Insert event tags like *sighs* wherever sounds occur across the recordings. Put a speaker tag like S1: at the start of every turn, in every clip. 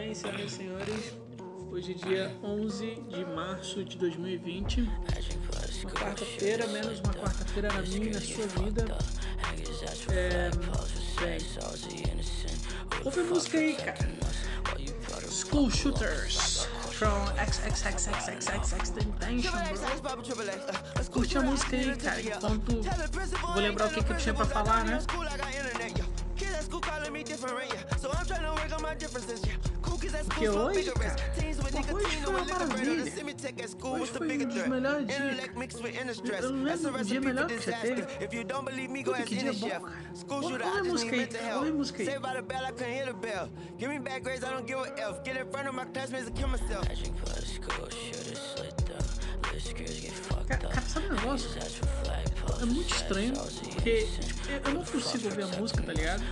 S1: bem, senhoras e senhores? Hoje é dia 11 de março de 2020. Uma quarta-feira, menos uma quarta-feira na minha e na sua vida. É, bem, ouve música aí, cara. School Shooters from XXXXXXX. Curte a música aí, cara, enquanto vou lembrar o que, que eu tinha pra falar, né? Porque hoje, cara, hoje foi uma maravilha. Hoje foi um dos melhores dias. Eu não lembro um dia melhor que você teve. Puta, que dia bom, cara. Ouve a música aí, ouve a música aí. Cara, cara, sabe um negócio? É muito estranho, porque tipo, eu não consigo ouvir a música, tá ligado?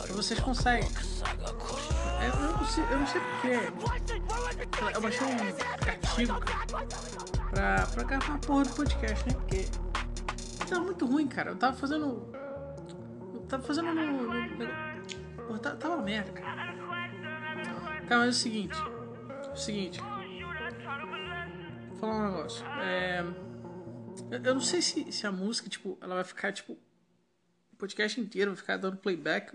S1: Mas vocês conseguem. Eu não consigo, eu não sei porquê. Eu baixei um aplicativo pra, pra gravar a porra do podcast, né? Porque tá muito ruim, cara. Eu tava fazendo. Eu tava fazendo no. no, porra, tá, tava uma merda, cara. Cara, mas é o seguinte. É o seguinte. Vou falar um negócio. É. Eu, eu não sei se, se a música, tipo, ela vai ficar, tipo. O podcast inteiro vai ficar dando playback.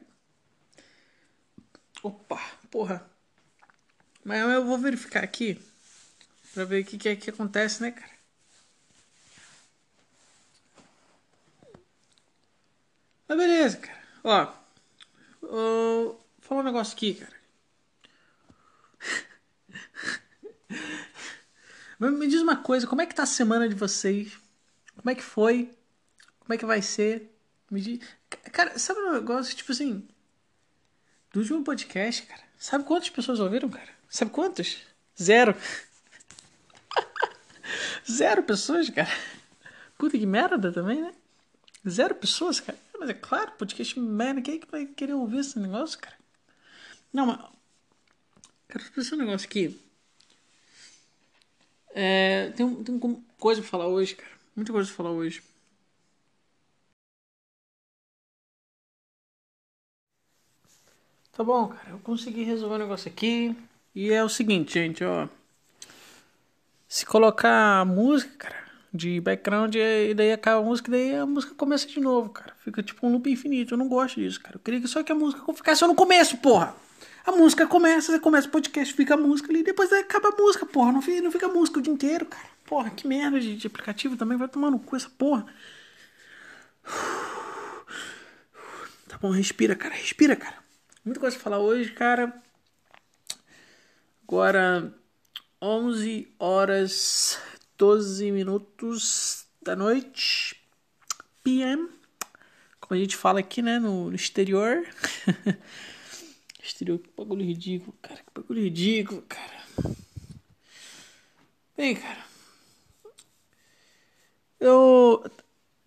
S1: Opa, porra. Mas eu vou verificar aqui. Pra ver o que, que é que acontece, né, cara? Mas beleza, cara. Ó. vou falar um negócio aqui, cara. *laughs* Me diz uma coisa, como é que tá a semana de vocês? Como é que foi? Como é que vai ser? Me diz... Cara, sabe um negócio, tipo assim... Do último podcast, cara. Sabe quantas pessoas ouviram, cara? Sabe quantas? Zero. *laughs* Zero pessoas, cara. Puta que merda também, né? Zero pessoas, cara. Mas é claro, podcast merda. Quem é que vai querer ouvir esse negócio, cara? Não, mas... Cara, eu pensar um negócio aqui. É, tem, tem coisa pra falar hoje, cara. Muita coisa pra falar hoje. Tá bom, cara. Eu consegui resolver o um negócio aqui. E é o seguinte, gente, ó. Se colocar música, cara, de background, e daí acaba a música, daí a música começa de novo, cara. Fica tipo um loop infinito. Eu não gosto disso, cara. Eu queria que só que a música ficasse só no começo, porra. A música começa, você começa o podcast, fica a música ali, depois acaba a música, porra. Não fica, não fica a música o dia inteiro, cara. Porra, que merda de, de aplicativo também. Vai tomar no cu essa porra. Tá bom, respira, cara. Respira, cara. Muita coisa pra falar hoje, cara. Agora, 11 horas 12 minutos da noite. PM. Como a gente fala aqui, né? No, no exterior. *laughs* exterior, que bagulho ridículo, cara. Que bagulho ridículo, cara. Bem, cara. Eu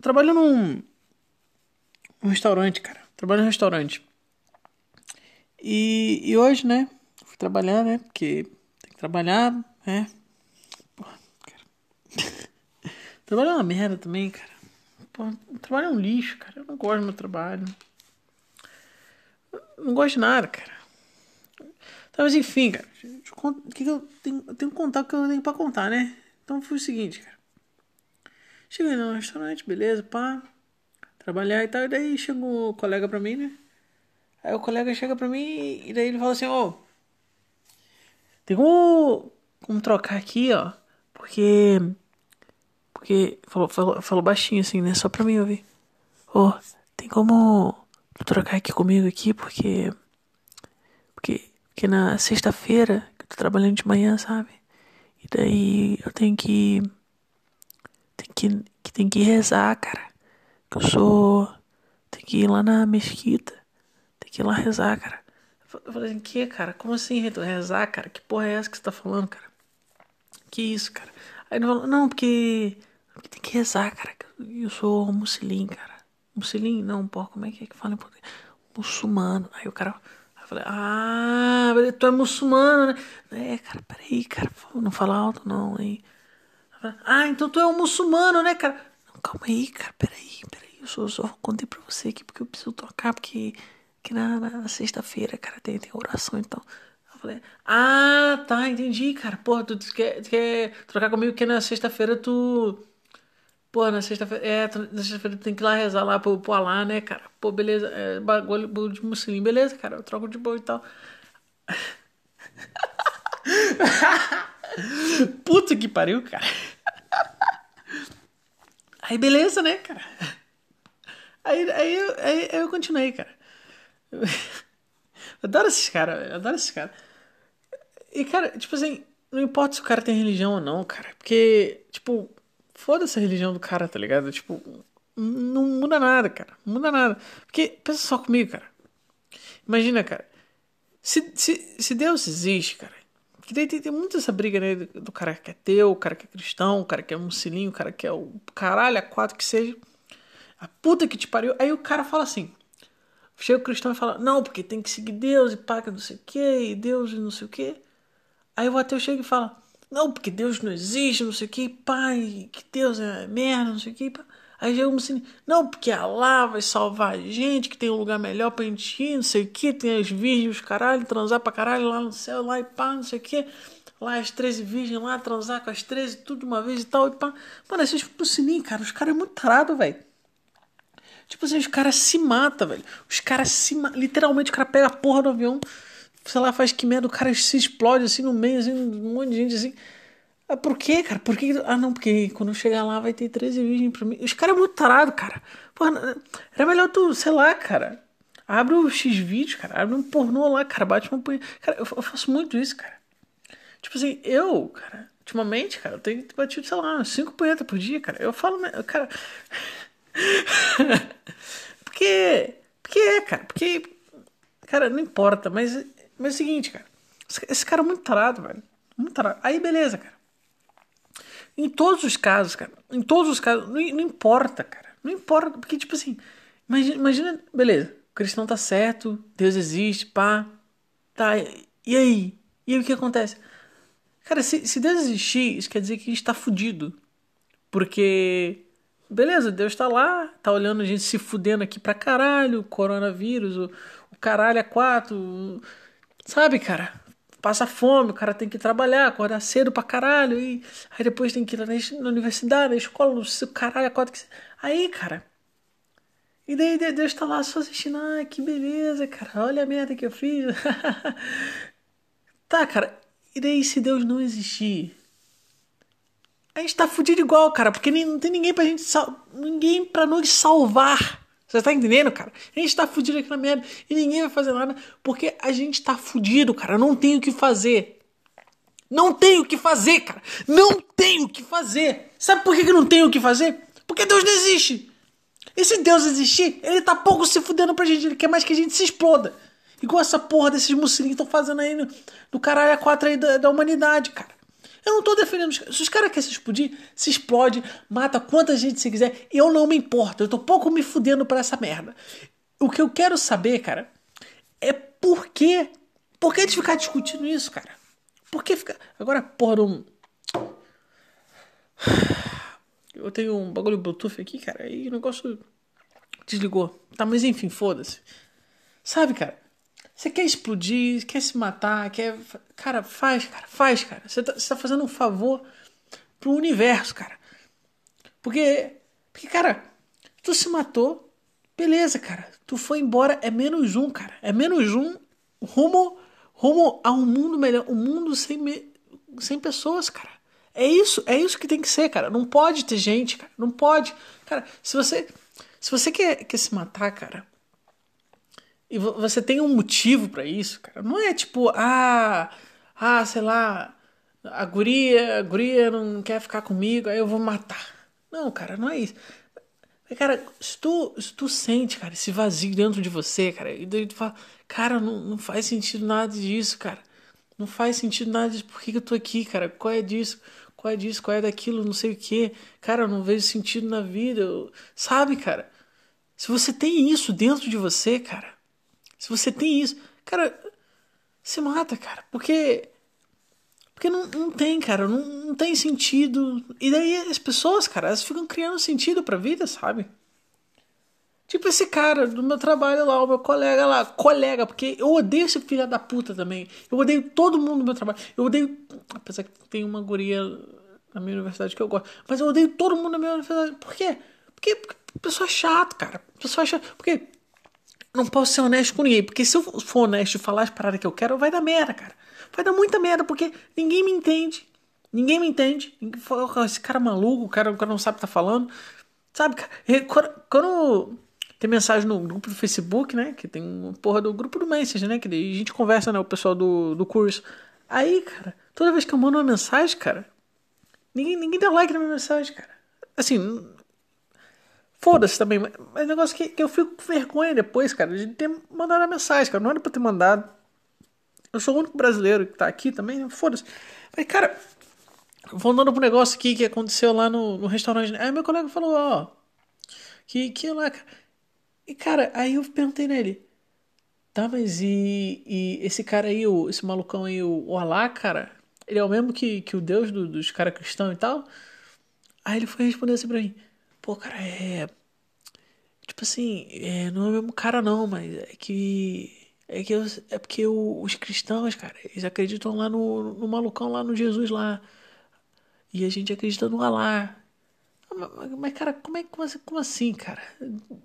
S1: trabalho num, num restaurante, cara. Trabalho num restaurante. E, e hoje, né? Fui trabalhar, né? Porque tem que trabalhar, né? Porra, cara. *laughs* trabalho é uma merda também, cara. Porra, trabalho é um lixo, cara. Eu não gosto do meu trabalho. Eu não gosto de nada, cara. Então, mas enfim, cara. O que, que eu tenho? Eu tenho que contar o que eu tenho pra contar, né? Então foi o seguinte, cara. Cheguei no restaurante, beleza, pá. Trabalhar e tal. E daí chegou o colega pra mim, né? Aí o colega chega pra mim e daí ele fala assim, ó. Oh, tem como, como trocar aqui, ó. Porque. Porque. Falou, falou, falou baixinho assim, né? Só pra mim ouvir. Ô, oh, tem como trocar aqui comigo aqui, porque. Porque. Porque na sexta-feira, eu tô trabalhando de manhã, sabe? E daí eu tenho que. Tem que, que tem que rezar, cara. Que eu sou. Tem que ir lá na mesquita. Que ir lá rezar, cara. Eu falei assim, que, cara? Como assim rezar, cara? Que porra é essa que você tá falando, cara? Que isso, cara? Aí ele falou, não, porque. Porque tem que rezar, cara. Eu sou muçulmano, cara. Muçulmano? Não, porra, como é que é que fala em português? Muçulmano. Aí o cara. Aí eu falei, ah, tu é muçulmano, né? É, cara, peraí, cara. Não fala alto, não, hein? Ah, então tu é um muçulmano, né, cara? Não, calma aí, cara, peraí, peraí. Eu só, só contei pra você aqui porque eu preciso tocar, porque que na, na, sexta-feira, cara, tem, tem oração, então. Eu falei, ah, tá, entendi, cara. Porra, tu quer, tu quer trocar comigo que na sexta-feira tu. Pô, na sexta-feira. É, na sexta-feira tem que ir lá rezar lá pro, pro Alá, né, cara? Pô, beleza. É, bagulho de muslim, beleza, cara. Eu troco de boa e tal. *laughs* Puta que pariu, cara. Aí beleza, né, cara? Aí, aí, aí, aí eu continuei, cara. Adoro esses caras, adoro esses caras. E, cara, tipo assim, não importa se o cara tem religião ou não, cara. Porque, tipo, foda-se a religião do cara, tá ligado? Tipo, não muda nada, cara. Não muda nada. Porque, pensa só comigo, cara. Imagina, cara. Se, se, se Deus existe, cara. Que tem, tem, muito essa briga, né? Do cara que é teu, o cara que é cristão, o cara que é musliminho, o cara que é o caralho, a quatro que seja. A puta que te pariu. Aí o cara fala assim. Chega o cristão e fala, não, porque tem que seguir Deus e paga não sei o que, e Deus e não sei o que. Aí o ateu chega e fala, não, porque Deus não existe, não sei o que, pai, que Deus é merda, não sei o que. Aí chega o muçulmano, não, porque Allah vai salvar a gente, que tem um lugar melhor pra gente ir, não sei o que, tem as virgens, caralho, transar pra caralho lá no céu, lá e pá, não sei o que. Lá as 13 virgens lá, transar com as 13, tudo de uma vez e tal, e pá. Mano, esses muçulmanos, cara, os caras é muito tarado, velho. Tipo assim, os caras se matam, velho. Os caras se matam. Literalmente, o cara pega a porra do avião, sei lá, faz que merda, o cara se explode assim no meio, assim, um monte de gente assim. Ah, por quê, cara? Por quê? Ah, não, porque quando eu chegar lá vai ter 13 virgens pra mim. Os caras é muito tarado, cara. Porra, era melhor tu, sei lá, cara. Abre o X-Vídeo, cara. Abre um pornô lá, cara. Bate uma punha. Cara, eu, eu, faço muito isso, cara. Tipo assim, eu, cara, ultimamente, cara, eu tenho batido, sei lá, 5 punhetas por dia, cara. Eu falo, cara. *laughs* porque. Porque é, cara. Porque. Cara, não importa, mas, mas é o seguinte, cara. Esse cara é muito tarado, velho. Muito tarado. Aí, beleza, cara. Em todos os casos, cara. Em todos os casos. Não, não importa, cara. Não importa. Porque, tipo assim. Imagina, imagina. Beleza. O cristão tá certo. Deus existe, pá. Tá. E aí? E aí o que acontece? Cara, se, se Deus existir, isso quer dizer que a gente tá fudido. Porque Beleza, Deus tá lá, tá olhando a gente se fudendo aqui pra caralho, coronavírus, o, o caralho é quatro. Sabe, cara? Passa fome, o cara tem que trabalhar, acordar cedo pra caralho, e aí depois tem que ir na, universidade, na escola, no caralho é quatro. Aí, cara. E daí Deus tá lá só assistindo, ah, que beleza, cara, olha a merda que eu fiz. *laughs* tá, cara, e daí se Deus não existir? A gente tá fudido igual, cara, porque não tem ninguém pra gente ninguém para nos salvar. Você tá entendendo, cara? A gente tá fudido aqui na merda e ninguém vai fazer nada porque a gente tá fudido, cara. Não tem o que fazer. Não tem o que fazer, cara. Não tem o que fazer. Sabe por que, que não tem o que fazer? Porque Deus não existe. E se Deus existir, ele tá pouco se fudendo pra gente. Ele quer mais que a gente se exploda. Igual essa porra desses muçulmanos estão fazendo aí no, no caralho a quatro aí da, da humanidade, cara. Eu não tô defendendo. Se os caras querem se explodir, se explode, mata quanta gente se quiser. Eu não me importo. Eu tô pouco me fudendo pra essa merda. O que eu quero saber, cara, é por quê? Por que de ficar discutindo isso, cara? Por que ficar. Agora, porra, não. *sighs* Eu tenho um bagulho Bluetooth aqui, cara, e o negócio desligou. Tá, mas enfim, foda-se. Sabe, cara? Você quer explodir, quer se matar, quer. Cara, faz, cara, faz, cara. Você tá, tá fazendo um favor pro universo, cara. Porque. Porque, cara, tu se matou, beleza, cara. Tu foi embora, é menos um, cara. É menos um rumo, rumo a um mundo melhor. Um mundo sem, me, sem pessoas, cara. É isso, é isso que tem que ser, cara. Não pode ter gente, cara. Não pode. Cara, se você. Se você quer, quer se matar, cara, e você tem um motivo para isso, cara. Não é tipo, ah, ah, sei lá, a guria, a guria não quer ficar comigo, aí eu vou matar. Não, cara, não é isso. Cara, se tu, se tu sente, cara, esse vazio dentro de você, cara, e daí tu fala, cara, não, não faz sentido nada disso, cara. Não faz sentido nada disso. Por que, que eu tô aqui, cara? Qual é disso? Qual é disso? Qual é daquilo? Não sei o que. Cara, eu não vejo sentido na vida. Eu... Sabe, cara? Se você tem isso dentro de você, cara, se você tem isso, cara, se mata, cara. Porque. Porque não, não tem, cara. Não, não tem sentido. E daí as pessoas, cara, elas ficam criando sentido pra vida, sabe? Tipo esse cara do meu trabalho lá, o meu colega lá, colega, porque eu odeio esse filho da puta também. Eu odeio todo mundo do meu trabalho. Eu odeio. Apesar que tem uma guria na minha universidade que eu gosto. Mas eu odeio todo mundo na minha universidade. Por quê? Porque, porque pessoa é chato, cara. Pessoa é chato. Porque não posso ser honesto com ninguém. Porque se eu for honesto e falar as paradas que eu quero, vai dar merda, cara. Vai dar muita merda, porque ninguém me entende. Ninguém me entende. Esse cara é maluco, o cara, não sabe o que tá falando. Sabe, cara? Quando, tem mensagem no grupo do Facebook, né? Que tem uma porra do grupo do Messenger, né? Que a gente conversa, né? O pessoal do, do curso. Aí, cara, toda vez que eu mando uma mensagem, cara, ninguém, ninguém dá like na minha mensagem, cara. Assim, foda-se também. Mas é um negócio que, que eu fico com vergonha depois, cara, de ter mandado a mensagem, cara. Não era pra ter mandado. Eu sou o único brasileiro que tá aqui também, foda-se. Mas, cara, voltando pro negócio aqui que aconteceu lá no, no restaurante. Aí meu colega falou, ó, que, que lá, cara. E, cara, aí eu perguntei nele. Tá, mas e, e esse cara aí, o, esse malucão aí, o, o Alá, cara, ele é o mesmo que, que o Deus do, dos caras cristãos e tal? Aí ele foi responder assim pra mim: Pô, cara, é. Tipo assim, é, não é o mesmo cara não, mas é que. É que eu, é porque os cristãos, cara, eles acreditam lá no, no malucão, lá no Jesus lá. E a gente acredita no Alá. Mas, cara, como, é, como, como assim, cara?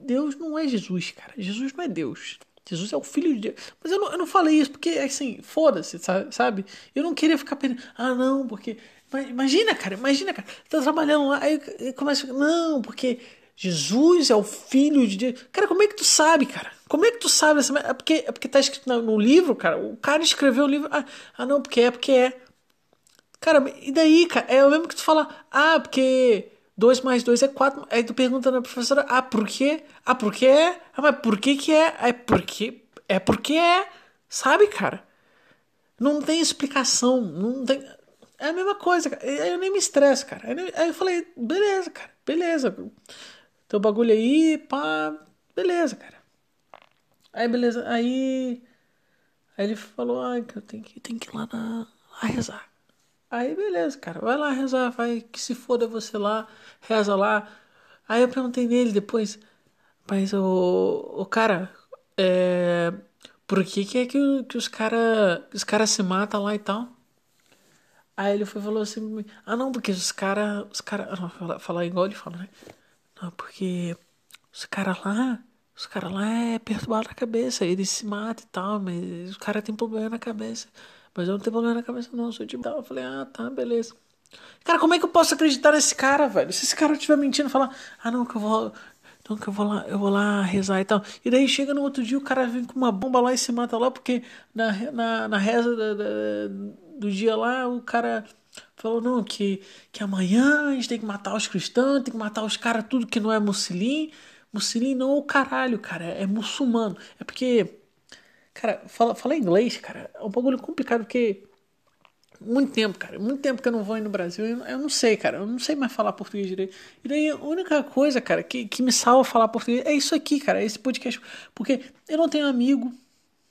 S1: Deus não é Jesus, cara. Jesus não é Deus. Jesus é o filho de Deus. Mas eu não, eu não falei isso porque, assim, foda-se, sabe? Eu não queria ficar pensando, ah, não, porque. Imagina, cara, imagina, cara. Tá trabalhando lá, aí, começa. Não, porque Jesus é o filho de Deus. Cara, como é que tu sabe, cara? Como é que tu sabe essa. É porque, é porque tá escrito no, livro, cara. O cara escreveu o livro. Ah, ah, não, porque é, porque é. Cara, e daí, cara? É o mesmo que tu fala, ah, porque 2 mais 2 é 4. Aí tu pergunta na professora, ah, por quê? Ah, por que é? Ah, mas por que que é? É porque é porque é. Sabe, cara? Não tem explicação, não tem é a mesma coisa, cara. Eu nem me estresso, cara. Aí eu falei, beleza, cara, beleza. Teu bagulho aí, pá, beleza, cara. Aí beleza, aí aí ele falou, ah, que eu tenho que, tenho que ir lá na lá rezar. Aí beleza, cara, vai lá rezar, vai que se foda você lá, reza lá. Aí eu perguntei nele depois, mas o, o cara, é, por que que é que, que os cara, os cara se matam lá e tal? Aí ele foi falou assim, ah não, porque os cara, os cara, não, falar, falar igual ele fala, né? Não, porque os cara lá, os cara lá é perturbado na cabeça, eles se matam e tal, mas os cara tem problema na cabeça. Mas eu não tenho problema na cabeça, não. Sou de tal. Eu falei, ah, tá, beleza. Cara, como é que eu posso acreditar nesse cara, velho? Se esse cara estiver mentindo, falar, ah, não, que eu vou. Não, que eu vou lá, eu vou lá rezar e tal. E daí chega no outro dia, o cara vem com uma bomba lá e se mata lá, porque na, na, na reza da, da, do dia lá, o cara falou, não, que, que amanhã a gente tem que matar os cristãos, tem que matar os caras, tudo que não é muslim. Muslim não é o caralho, cara, é muçulmano. É porque Cara, fala, falar inglês, cara, é um bagulho complicado porque. Muito tempo, cara. Muito tempo que eu não vou aí no Brasil. Eu, eu não sei, cara. Eu não sei mais falar português direito. E daí a única coisa, cara, que, que me salva falar português é isso aqui, cara. Esse podcast. Porque eu não tenho amigo.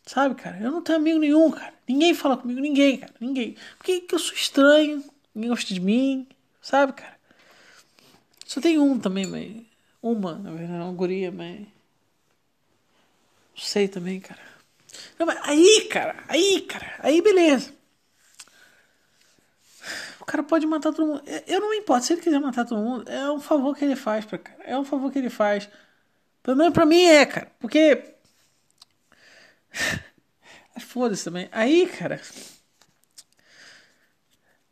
S1: Sabe, cara? Eu não tenho amigo nenhum, cara. Ninguém fala comigo, ninguém, cara. Ninguém. Porque eu sou estranho. Ninguém gosta de mim. Sabe, cara? Só tem um também, mas. Uma, na verdade, uma guria, mas. Não sei também, cara. Não, aí, cara, aí, cara, aí beleza. O cara pode matar todo mundo. Eu não me importo. Se ele quiser matar todo mundo, é um favor que ele faz pra cara. É um favor que ele faz. Pelo menos pra mim é, cara. Porque. Foda-se também. Aí, cara.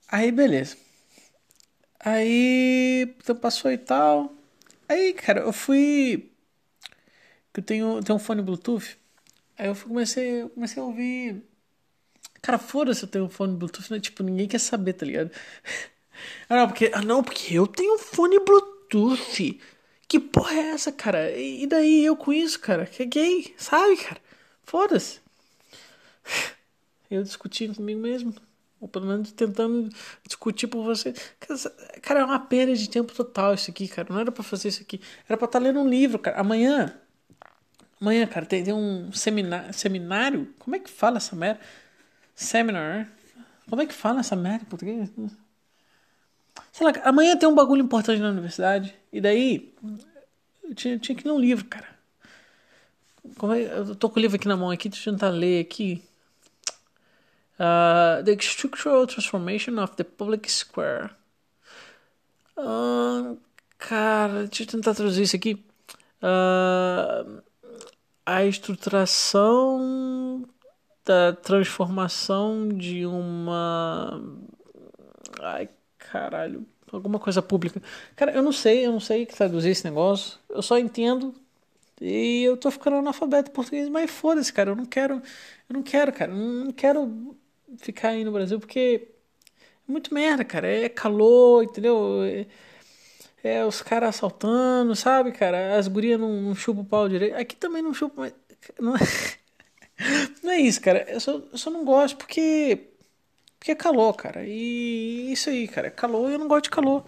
S1: Aí, beleza. Aí. Então passou e tal. Aí, cara, eu fui. Eu tenho, tenho um fone Bluetooth. Aí eu comecei, comecei a ouvir. Cara, foda-se eu tenho um fone Bluetooth, né? Tipo, ninguém quer saber, tá ligado? *laughs* Ah, não, porque, ah, não, porque eu tenho um fone Bluetooth. Que porra é essa, cara? E daí eu com isso, cara? Que é gay, sabe, cara? Foda-se. Eu discutindo comigo mesmo. Ou pelo menos tentando discutir por você. Cara, é uma perda de tempo total isso aqui, cara. Não era pra fazer isso aqui. Era pra estar tá lendo um livro, cara. Amanhã Amanhã, cara, tem, tem um seminário, seminário. Como é que fala essa merda? Seminar. Como é que fala essa merda em português? Sei lá, amanhã tem um bagulho importante na universidade. E daí, eu tinha, tinha que ler um livro, cara. Como é, eu tô com o livro aqui na mão aqui, deixa eu tentar ler aqui. Uh, the Structural Transformation of the Public Square. Uh, cara, deixa eu tentar traduzir isso aqui. Uh, a estruturação da transformação de uma. Ai, caralho. Alguma coisa pública. Cara, eu não sei, eu não sei traduzir esse negócio. Eu só entendo. E eu tô ficando analfabeto em português, mas foda-se, cara. Eu não quero. Eu não quero, cara. Não quero ficar aí no Brasil porque é muito merda, cara. É calor, entendeu? É, é os caras assaltando, sabe, cara? As gurias não, não chupam o pau direito. Aqui também não chupa, mas. Não é, *laughs* não é isso, cara. Eu só, eu só não gosto porque. Porque é calor, cara. E isso aí, cara. É calor eu não gosto de calor.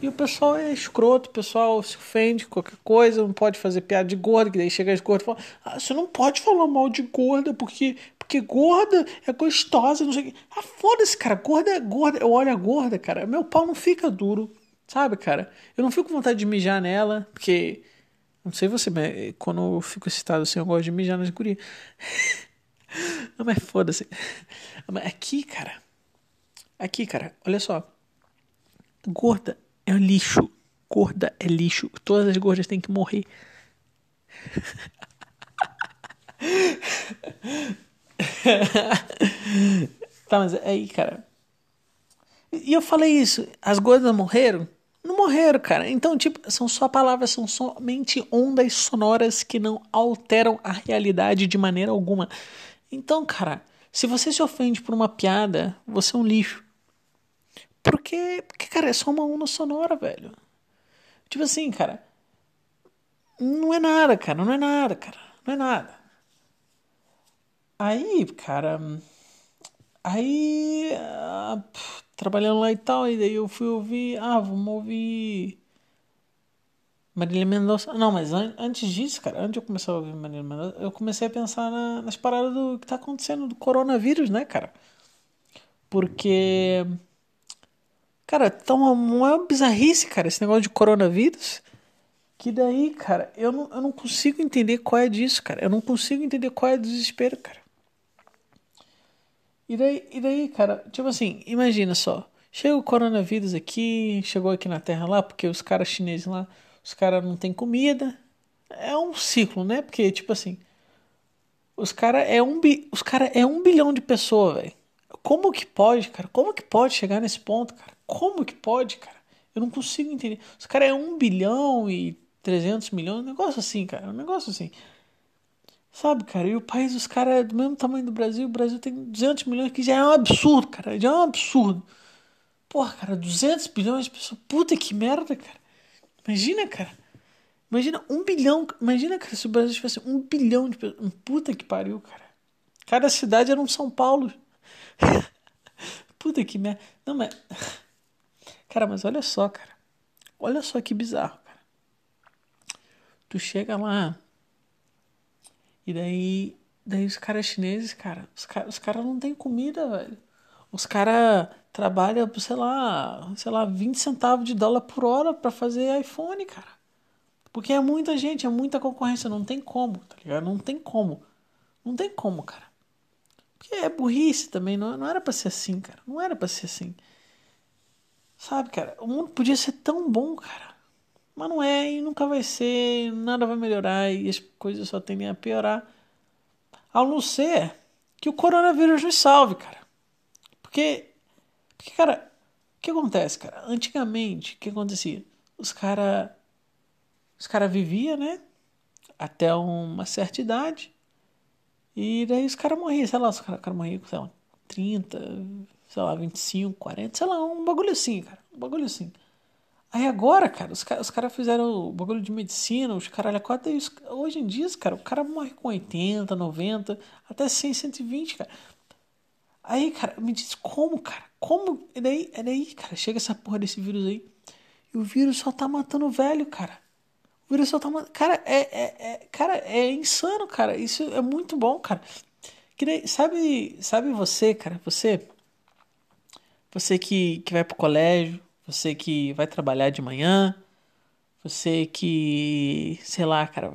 S1: E o pessoal é escroto, o pessoal se ofende com qualquer coisa, não pode fazer piada de gorda, que daí chega as gordas e fala: ah, você não pode falar mal de gorda porque porque gorda é gostosa, não sei o que. Ah, foda-se, cara. Gorda é gorda. Eu olho a gorda, cara. Meu pau não fica duro. Sabe, cara? Eu não fico com vontade de mijar nela, porque. Não sei você, mas quando eu fico excitado assim, eu gosto de mijar nas gurias. *laughs* não, mas foda-se. Aqui, cara. Aqui, cara, olha só. Gorda é lixo. Gorda é lixo. Todas as gordas têm que morrer. *laughs* tá, mas aí, cara. E eu falei isso, as gordas morreram? Não morreram, cara. Então, tipo, são só palavras, são somente ondas sonoras que não alteram a realidade de maneira alguma. Então, cara, se você se ofende por uma piada, você é um lixo. Porque, porque cara, é só uma onda sonora, velho. Tipo assim, cara. Não é nada, cara. Não é nada, cara. Não é nada. Aí, cara. Aí. Uh, trabalhando lá e tal, e daí eu fui ouvir. Ah, vamos ouvir. Marília Mendonça. Não, mas an antes disso, cara, antes de eu começar a ouvir Marília Mendonça, eu comecei a pensar na, nas paradas do que tá acontecendo do coronavírus, né, cara? Porque. Cara, tá uma, uma bizarrice, cara, esse negócio de coronavírus. Que daí, cara, eu não, eu não consigo entender qual é disso, cara. Eu não consigo entender qual é o desespero, cara. E daí, e daí, cara, tipo assim, imagina só. Chega o coronavírus aqui, chegou aqui na Terra lá, porque os caras chineses lá, os caras não têm comida. É um ciclo, né? Porque, tipo assim, os caras é um, os cara é um bilhão de pessoas, velho. Como que pode, cara? Como que pode chegar nesse ponto, cara? Como que pode, cara? Eu não consigo entender. Os caras é um bilhão e 300 milhões, um negócio assim, cara. Um negócio assim. Sabe, cara? E o país dos caras é do mesmo tamanho do Brasil. O Brasil tem 200 milhões, que já é um absurdo, cara. Já é um absurdo. Porra, cara, 200 bilhões de pessoas. Puta que merda, cara. Imagina, cara. Imagina um bilhão. Imagina, cara, se o Brasil tivesse um bilhão de pessoas. Puta que pariu, cara. Cada cidade era um São Paulo. *laughs* Puta que merda. Não, mas. Cara, mas olha só, cara. Olha só que bizarro, cara. Tu chega lá e daí, daí os caras chineses, cara, os, cara, os caras não têm comida, velho. Os caras trabalham, sei lá, sei lá, 20 centavos de dólar por hora para fazer iPhone, cara. Porque é muita gente, é muita concorrência, não tem como, tá ligado? Não tem como. Não tem como, cara. Porque é burrice também, não, não era pra ser assim, cara. Não era pra ser assim. Sabe, cara, o mundo podia ser tão bom, cara. Mas não é e nunca vai ser, nada vai melhorar e as coisas só tendem a piorar. Ao não ser que o coronavírus nos salve, cara. Porque, porque cara, o que acontece, cara? Antigamente, o que acontecia? Os caras os cara viviam, né? Até uma certa idade. E daí os caras morriam, sei lá, os caras cara morriam com, sei lá, 30, sei lá, 25, 40, sei lá, um bagulho assim, cara. Um bagulho assim. Aí agora, cara, os, os caras fizeram o bagulho de medicina, os caralho, quatro, hoje em dia, cara, o cara morre com 80, 90, até 100, 120, cara. Aí, cara, me diz como, cara? Como? E daí, e daí, cara, chega essa porra desse vírus aí. E o vírus só tá matando o velho, cara. O vírus só tá matando. Cara, é, é, é, cara, é insano, cara. Isso é muito bom, cara. Que daí, sabe, sabe você, cara? Você. Você que, que vai pro colégio, você que vai trabalhar de manhã, Você que, sei lá, cara,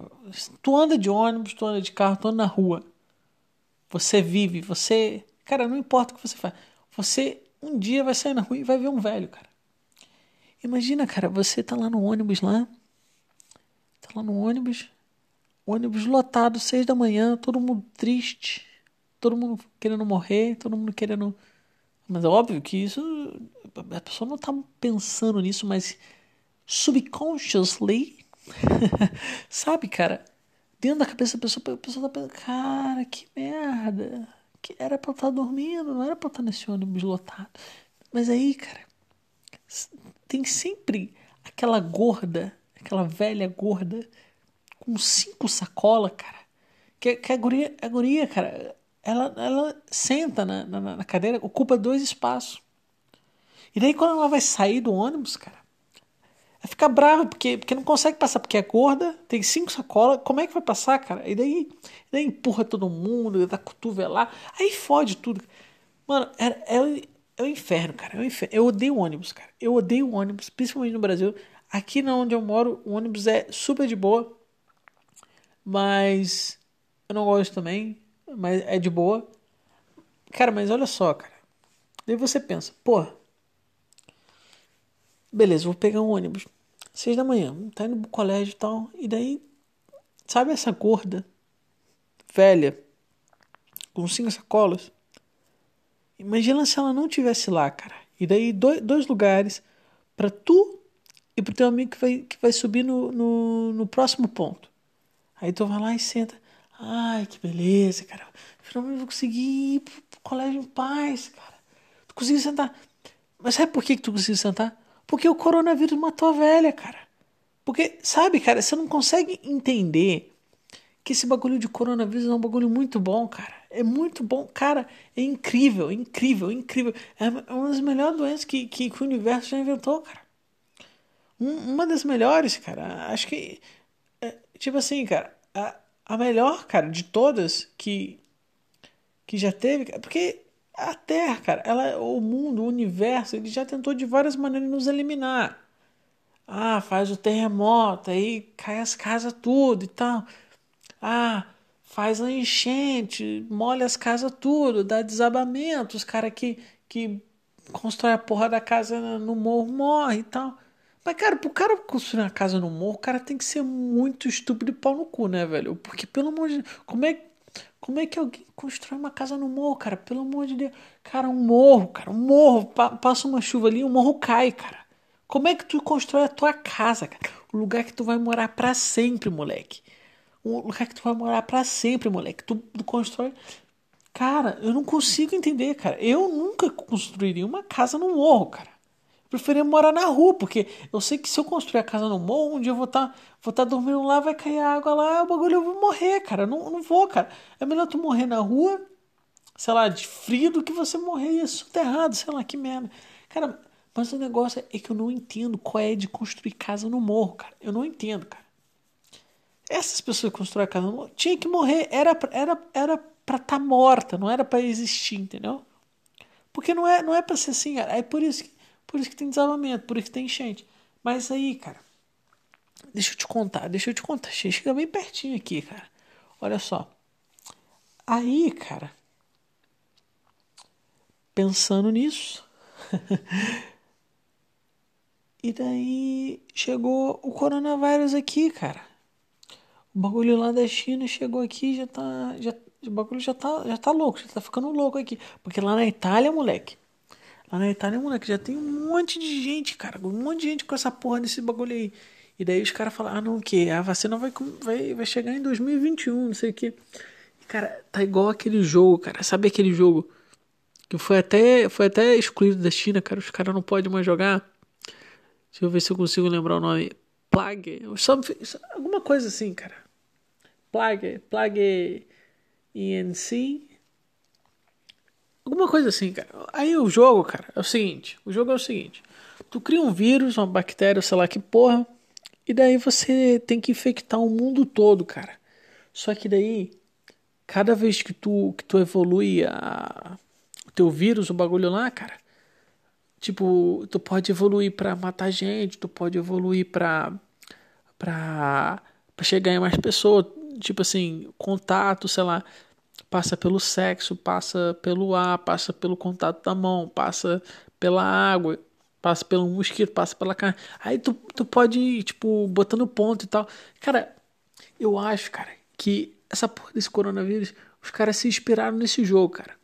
S1: tu anda de ônibus, tu anda de carro, tu anda na rua. Você vive, você, cara, não importa o que você faz. Você um dia vai sair na rua e vai ver um velho, cara. Imagina, cara, você tá lá no ônibus lá, tá lá no ônibus, ônibus lotado, seis da manhã, todo mundo triste, todo mundo querendo morrer, todo mundo querendo. Mas é óbvio que isso. A pessoa não tá pensando nisso, mas subconsciously, *laughs* sabe, cara? Dentro da cabeça da pessoa, a pessoa tá pensando, cara, que merda. Que era pra eu estar tá dormindo, não era pra eu estar tá nesse ônibus lotado. Mas aí, cara, tem sempre aquela gorda, aquela velha gorda, com cinco sacolas, cara. Que, que a, guria, a guria, cara, ela, ela senta na, na, na cadeira, ocupa dois espaços. E daí quando ela vai sair do ônibus, cara, ela fica brava porque, porque não consegue passar, porque é gorda, tem cinco sacolas, como é que vai passar, cara? E daí, daí empurra todo mundo, dá cotovelar, aí fode tudo. Mano, é, é, é o inferno, cara. É o inferno. Eu odeio ônibus, cara. Eu odeio ônibus, principalmente no Brasil. Aqui onde eu moro, o ônibus é super de boa, mas eu não gosto também mas é de boa. Cara, mas olha só, cara. Daí você pensa, pô, beleza, vou pegar um ônibus. Seis da manhã, tá indo pro colégio e tal. E daí, sabe essa gorda, velha, com cinco sacolas? Imagina se ela não tivesse lá, cara. E daí, dois, dois lugares para tu e pro teu amigo que vai, que vai subir no, no, no próximo ponto. Aí tu vai lá e senta. Ai, que beleza, cara. Finalmente vou conseguir ir pro, colégio em paz, cara. Tu conseguiu sentar. Mas sabe por que, que tu conseguiu sentar? Porque o coronavírus matou a velha, cara. Porque, sabe, cara, você não consegue entender que esse bagulho de coronavírus é um bagulho muito bom, cara. É muito bom, cara. É incrível, incrível, incrível. É uma das melhores doenças que, que, que o universo já inventou, cara. Um, uma das melhores, cara. Acho que. É, tipo assim, cara. A, a melhor, cara, de todas que que já teve, porque a Terra, cara, ela, o mundo, o universo, ele já tentou de várias maneiras nos eliminar. Ah, faz o terremoto, aí cai as casas tudo e tal. Ah, faz a enchente, molha as casas tudo, dá desabamento, os caras que, que constrói a porra da casa no morro morre e tal. Mas, cara, pro cara construir uma casa no morro, o cara tem que ser muito estúpido e pau no cu, né, velho? Porque, pelo amor de Deus, como é, como é que alguém constrói uma casa no morro, cara? Pelo amor de Deus. Cara, um morro, cara, um morro, pa passa uma chuva ali, o um morro cai, cara. Como é que tu constrói a tua casa, cara? O lugar que tu vai morar para sempre, moleque. O lugar que tu vai morar para sempre, moleque. Tu, tu constrói. Cara, eu não consigo entender, cara. Eu nunca construiria uma casa no morro, cara preferia morar na rua, porque eu sei que se eu construir a casa no morro, um dia eu vou estar tá, vou tá dormindo lá, vai cair água lá, o bagulho eu vou morrer, cara. Não, não vou, cara. É melhor tu morrer na rua, sei lá, de frio, do que você morrer soterrado, sei lá, que merda. Cara, mas o negócio é que eu não entendo qual é de construir casa no morro, cara. Eu não entendo, cara. Essas pessoas que constroem casa no morro tinha que morrer, era, era, era pra estar tá morta, não era para existir, entendeu? Porque não é, não é pra ser assim, cara. É por isso que por isso que tem desabamento, por isso que tem enchente. Mas aí, cara, deixa eu te contar, deixa eu te contar. Chega bem pertinho aqui, cara. Olha só. Aí, cara, pensando nisso. *laughs* e daí chegou o coronavírus aqui, cara. O bagulho lá da China chegou aqui já tá. Já, o bagulho já tá, já tá louco, já tá ficando louco aqui. Porque lá na Itália, moleque, Lá na Itália, moleque, já tem um monte de gente, cara. Um monte de gente com essa porra desse bagulho aí. E daí os caras falam, ah, não, o quê? A vacina vai, vai, vai chegar em 2021, não sei o quê. E, cara, tá igual aquele jogo, cara. Sabe aquele jogo que foi até, foi até excluído da China, cara? Os caras não podem mais jogar. Deixa eu ver se eu consigo lembrar o nome. Plague. Alguma coisa assim, cara. Plague. Plague INC. Alguma coisa assim, cara. Aí o jogo, cara, é o seguinte: o jogo é o seguinte. Tu cria um vírus, uma bactéria, sei lá que porra, e daí você tem que infectar o mundo todo, cara. Só que daí, cada vez que tu, que tu evolui a, o teu vírus, o bagulho lá, cara, tipo, tu pode evoluir pra matar gente, tu pode evoluir pra, pra, pra chegar em mais pessoas. Tipo assim, contato, sei lá, passa pelo sexo, passa pelo ar, passa pelo contato da mão, passa pela água, passa pelo mosquito, passa pela carne. Aí tu, tu pode ir, tipo, botando ponto e tal. Cara, eu acho, cara, que essa porra desse coronavírus, os caras se inspiraram nesse jogo, cara.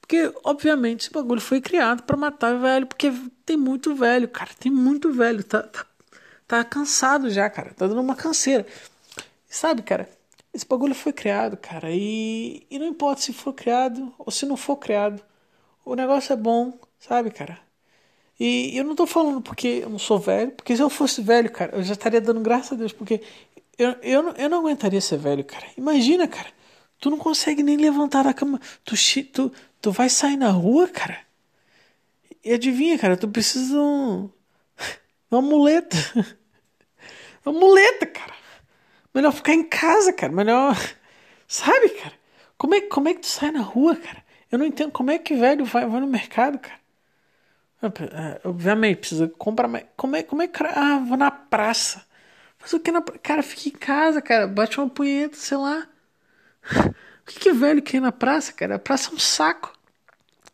S1: Porque, obviamente, esse bagulho foi criado para matar velho, porque tem muito velho, cara. Tem muito velho. Tá, tá, tá cansado já, cara. Tá dando uma canseira. Sabe, cara? Esse bagulho foi criado, cara. E, e não importa se for criado ou se não for criado. O negócio é bom, sabe, cara? E eu não tô falando porque eu não sou velho, porque se eu fosse velho, cara, eu já estaria dando graças a Deus, porque eu, eu, não, eu não aguentaria ser velho, cara. Imagina, cara, tu não consegue nem levantar da cama, tu, tu, tu vai sair na rua, cara, e adivinha, cara, tu precisa de um, *laughs* uma muleta. *laughs* Uma muleta, cara. Melhor ficar em casa, cara. Melhor. *laughs* Sabe, cara? Como é, como é que tu sai na rua, cara? Eu não entendo como é que velho vai, vai no mercado, cara. É, obviamente, precisa comprar mais. Como é, como é que. Ah, vou na praça. Mas o que na. Cara, fica em casa, cara. Bate uma punheta, sei lá. *laughs* O que, que velho quer ir na praça, cara? A praça é um saco.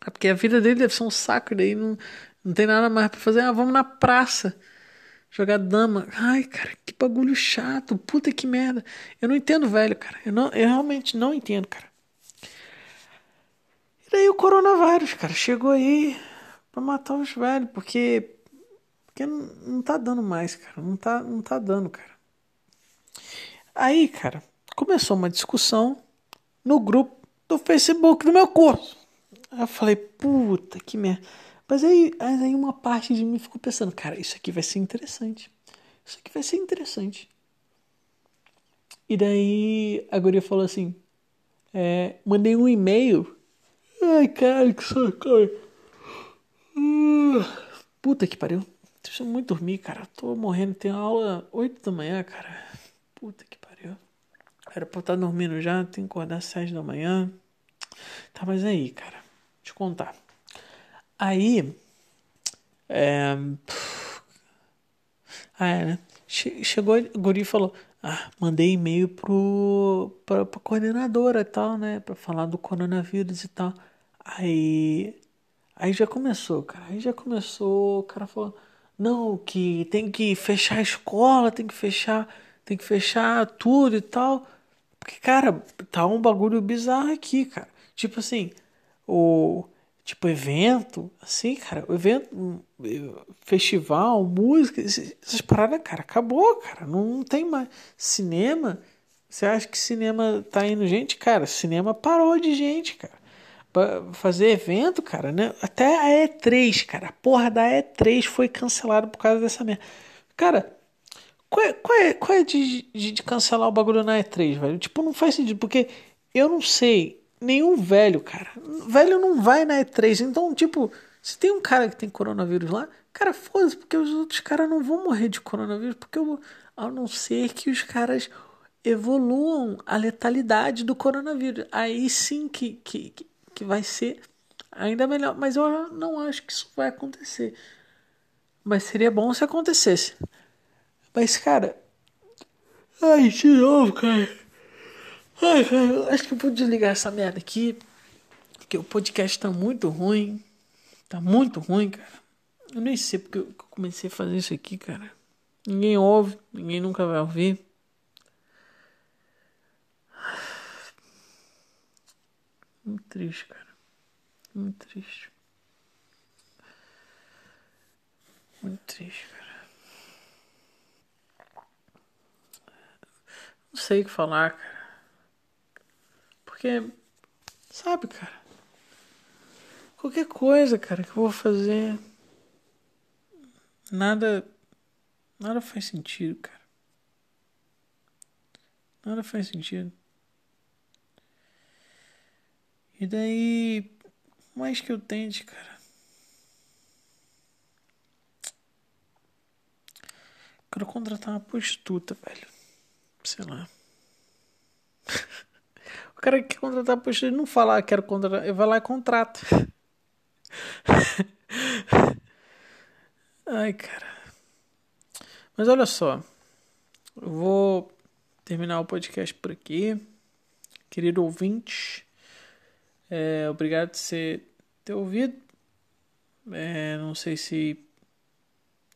S1: É porque a vida dele deve ser um saco, daí não, não tem nada mais pra fazer. Ah, vamos na praça jogar dama. Ai, cara, que bagulho chato. Puta que merda. Eu não entendo, velho, cara. Eu, não, eu realmente não entendo, cara. E daí o coronavírus, cara, chegou aí pra matar os velhos, porque. Porque não, não tá dando mais, cara. Não tá, não tá dando, cara. Aí, cara, começou uma discussão no grupo do Facebook do meu curso. Aí eu falei, puta que merda. Mas aí, aí uma parte de mim ficou pensando, cara, isso aqui vai ser interessante. Isso aqui vai ser interessante. E daí a guria falou assim, é, mandei um e-mail. Ai, cara, que saco. Uh, puta que pariu. Deixa eu muito dormir, cara. Tô morrendo. Tem aula 8 da manhã, cara. Puta que pariu. Era pra eu estar dormindo já. Tenho que acordar às 7 da manhã. Tá, mas aí, cara. Eu contar. Aí. É... É, né? Chegou o guri e falou: Ah, mandei e-mail pro, pra, pra coordenadora e tal, né? Pra falar do coronavírus e tal. Aí. Aí já começou, cara. Aí já começou. O cara falou: Não, que tem que fechar a escola, tem que fechar. Tem que fechar tudo e tal. Porque, cara, tá um bagulho bizarro aqui, cara. Tipo assim, o tipo evento, assim, cara, evento, festival, música, essas paradas, cara, acabou, cara, não tem mais. Cinema, você acha que cinema tá indo gente? Cara, cinema parou de gente, cara. Pra fazer evento, cara, né? Até a E3, cara, a porra da E3 foi cancelada por causa dessa merda. Cara, qual é, qual é, qual é de, de, de, cancelar o bagulho na E3, velho? Tipo, não faz sentido, porque eu não sei, nenhum velho, cara. Velho não vai na E3, então, tipo, se tem um cara que tem coronavírus lá, cara, foda-se, porque os outros caras não vão morrer de coronavírus, porque eu, a não ser que os caras evoluam a letalidade do coronavírus. Aí sim que, que, que vai ser ainda melhor. Mas eu não acho que isso vai acontecer. Mas seria bom se acontecesse. Mas, cara. Ai, de novo, cara. Ai, acho que eu vou desligar essa merda aqui. Porque o podcast tá muito ruim. Tá muito ruim, cara. Eu nem sei porque eu comecei a fazer isso aqui, cara. Ninguém ouve, ninguém nunca vai ouvir. Muito triste, cara. Muito triste. Muito triste, cara. Não sei o que falar, cara. Porque, sabe, cara? Qualquer coisa, cara, que eu vou fazer. Nada. Nada faz sentido, cara. Nada faz sentido. E daí. Mais que eu tente, cara. Quero contratar uma prostituta, velho sei lá. *laughs* o cara que quer contratar poxa, não fala, ah, quero contratar, ele vai lá e contrata. *laughs* Ai, cara. Mas olha só. Eu vou terminar o podcast por aqui. Querido ouvinte, é, obrigado por você ter ouvido. É, não sei se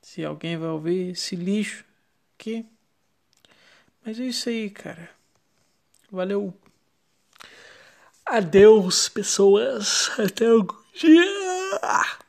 S1: se alguém vai ouvir esse lixo aqui. Mas é isso aí, cara. Valeu. Adeus, pessoas. Até algum dia.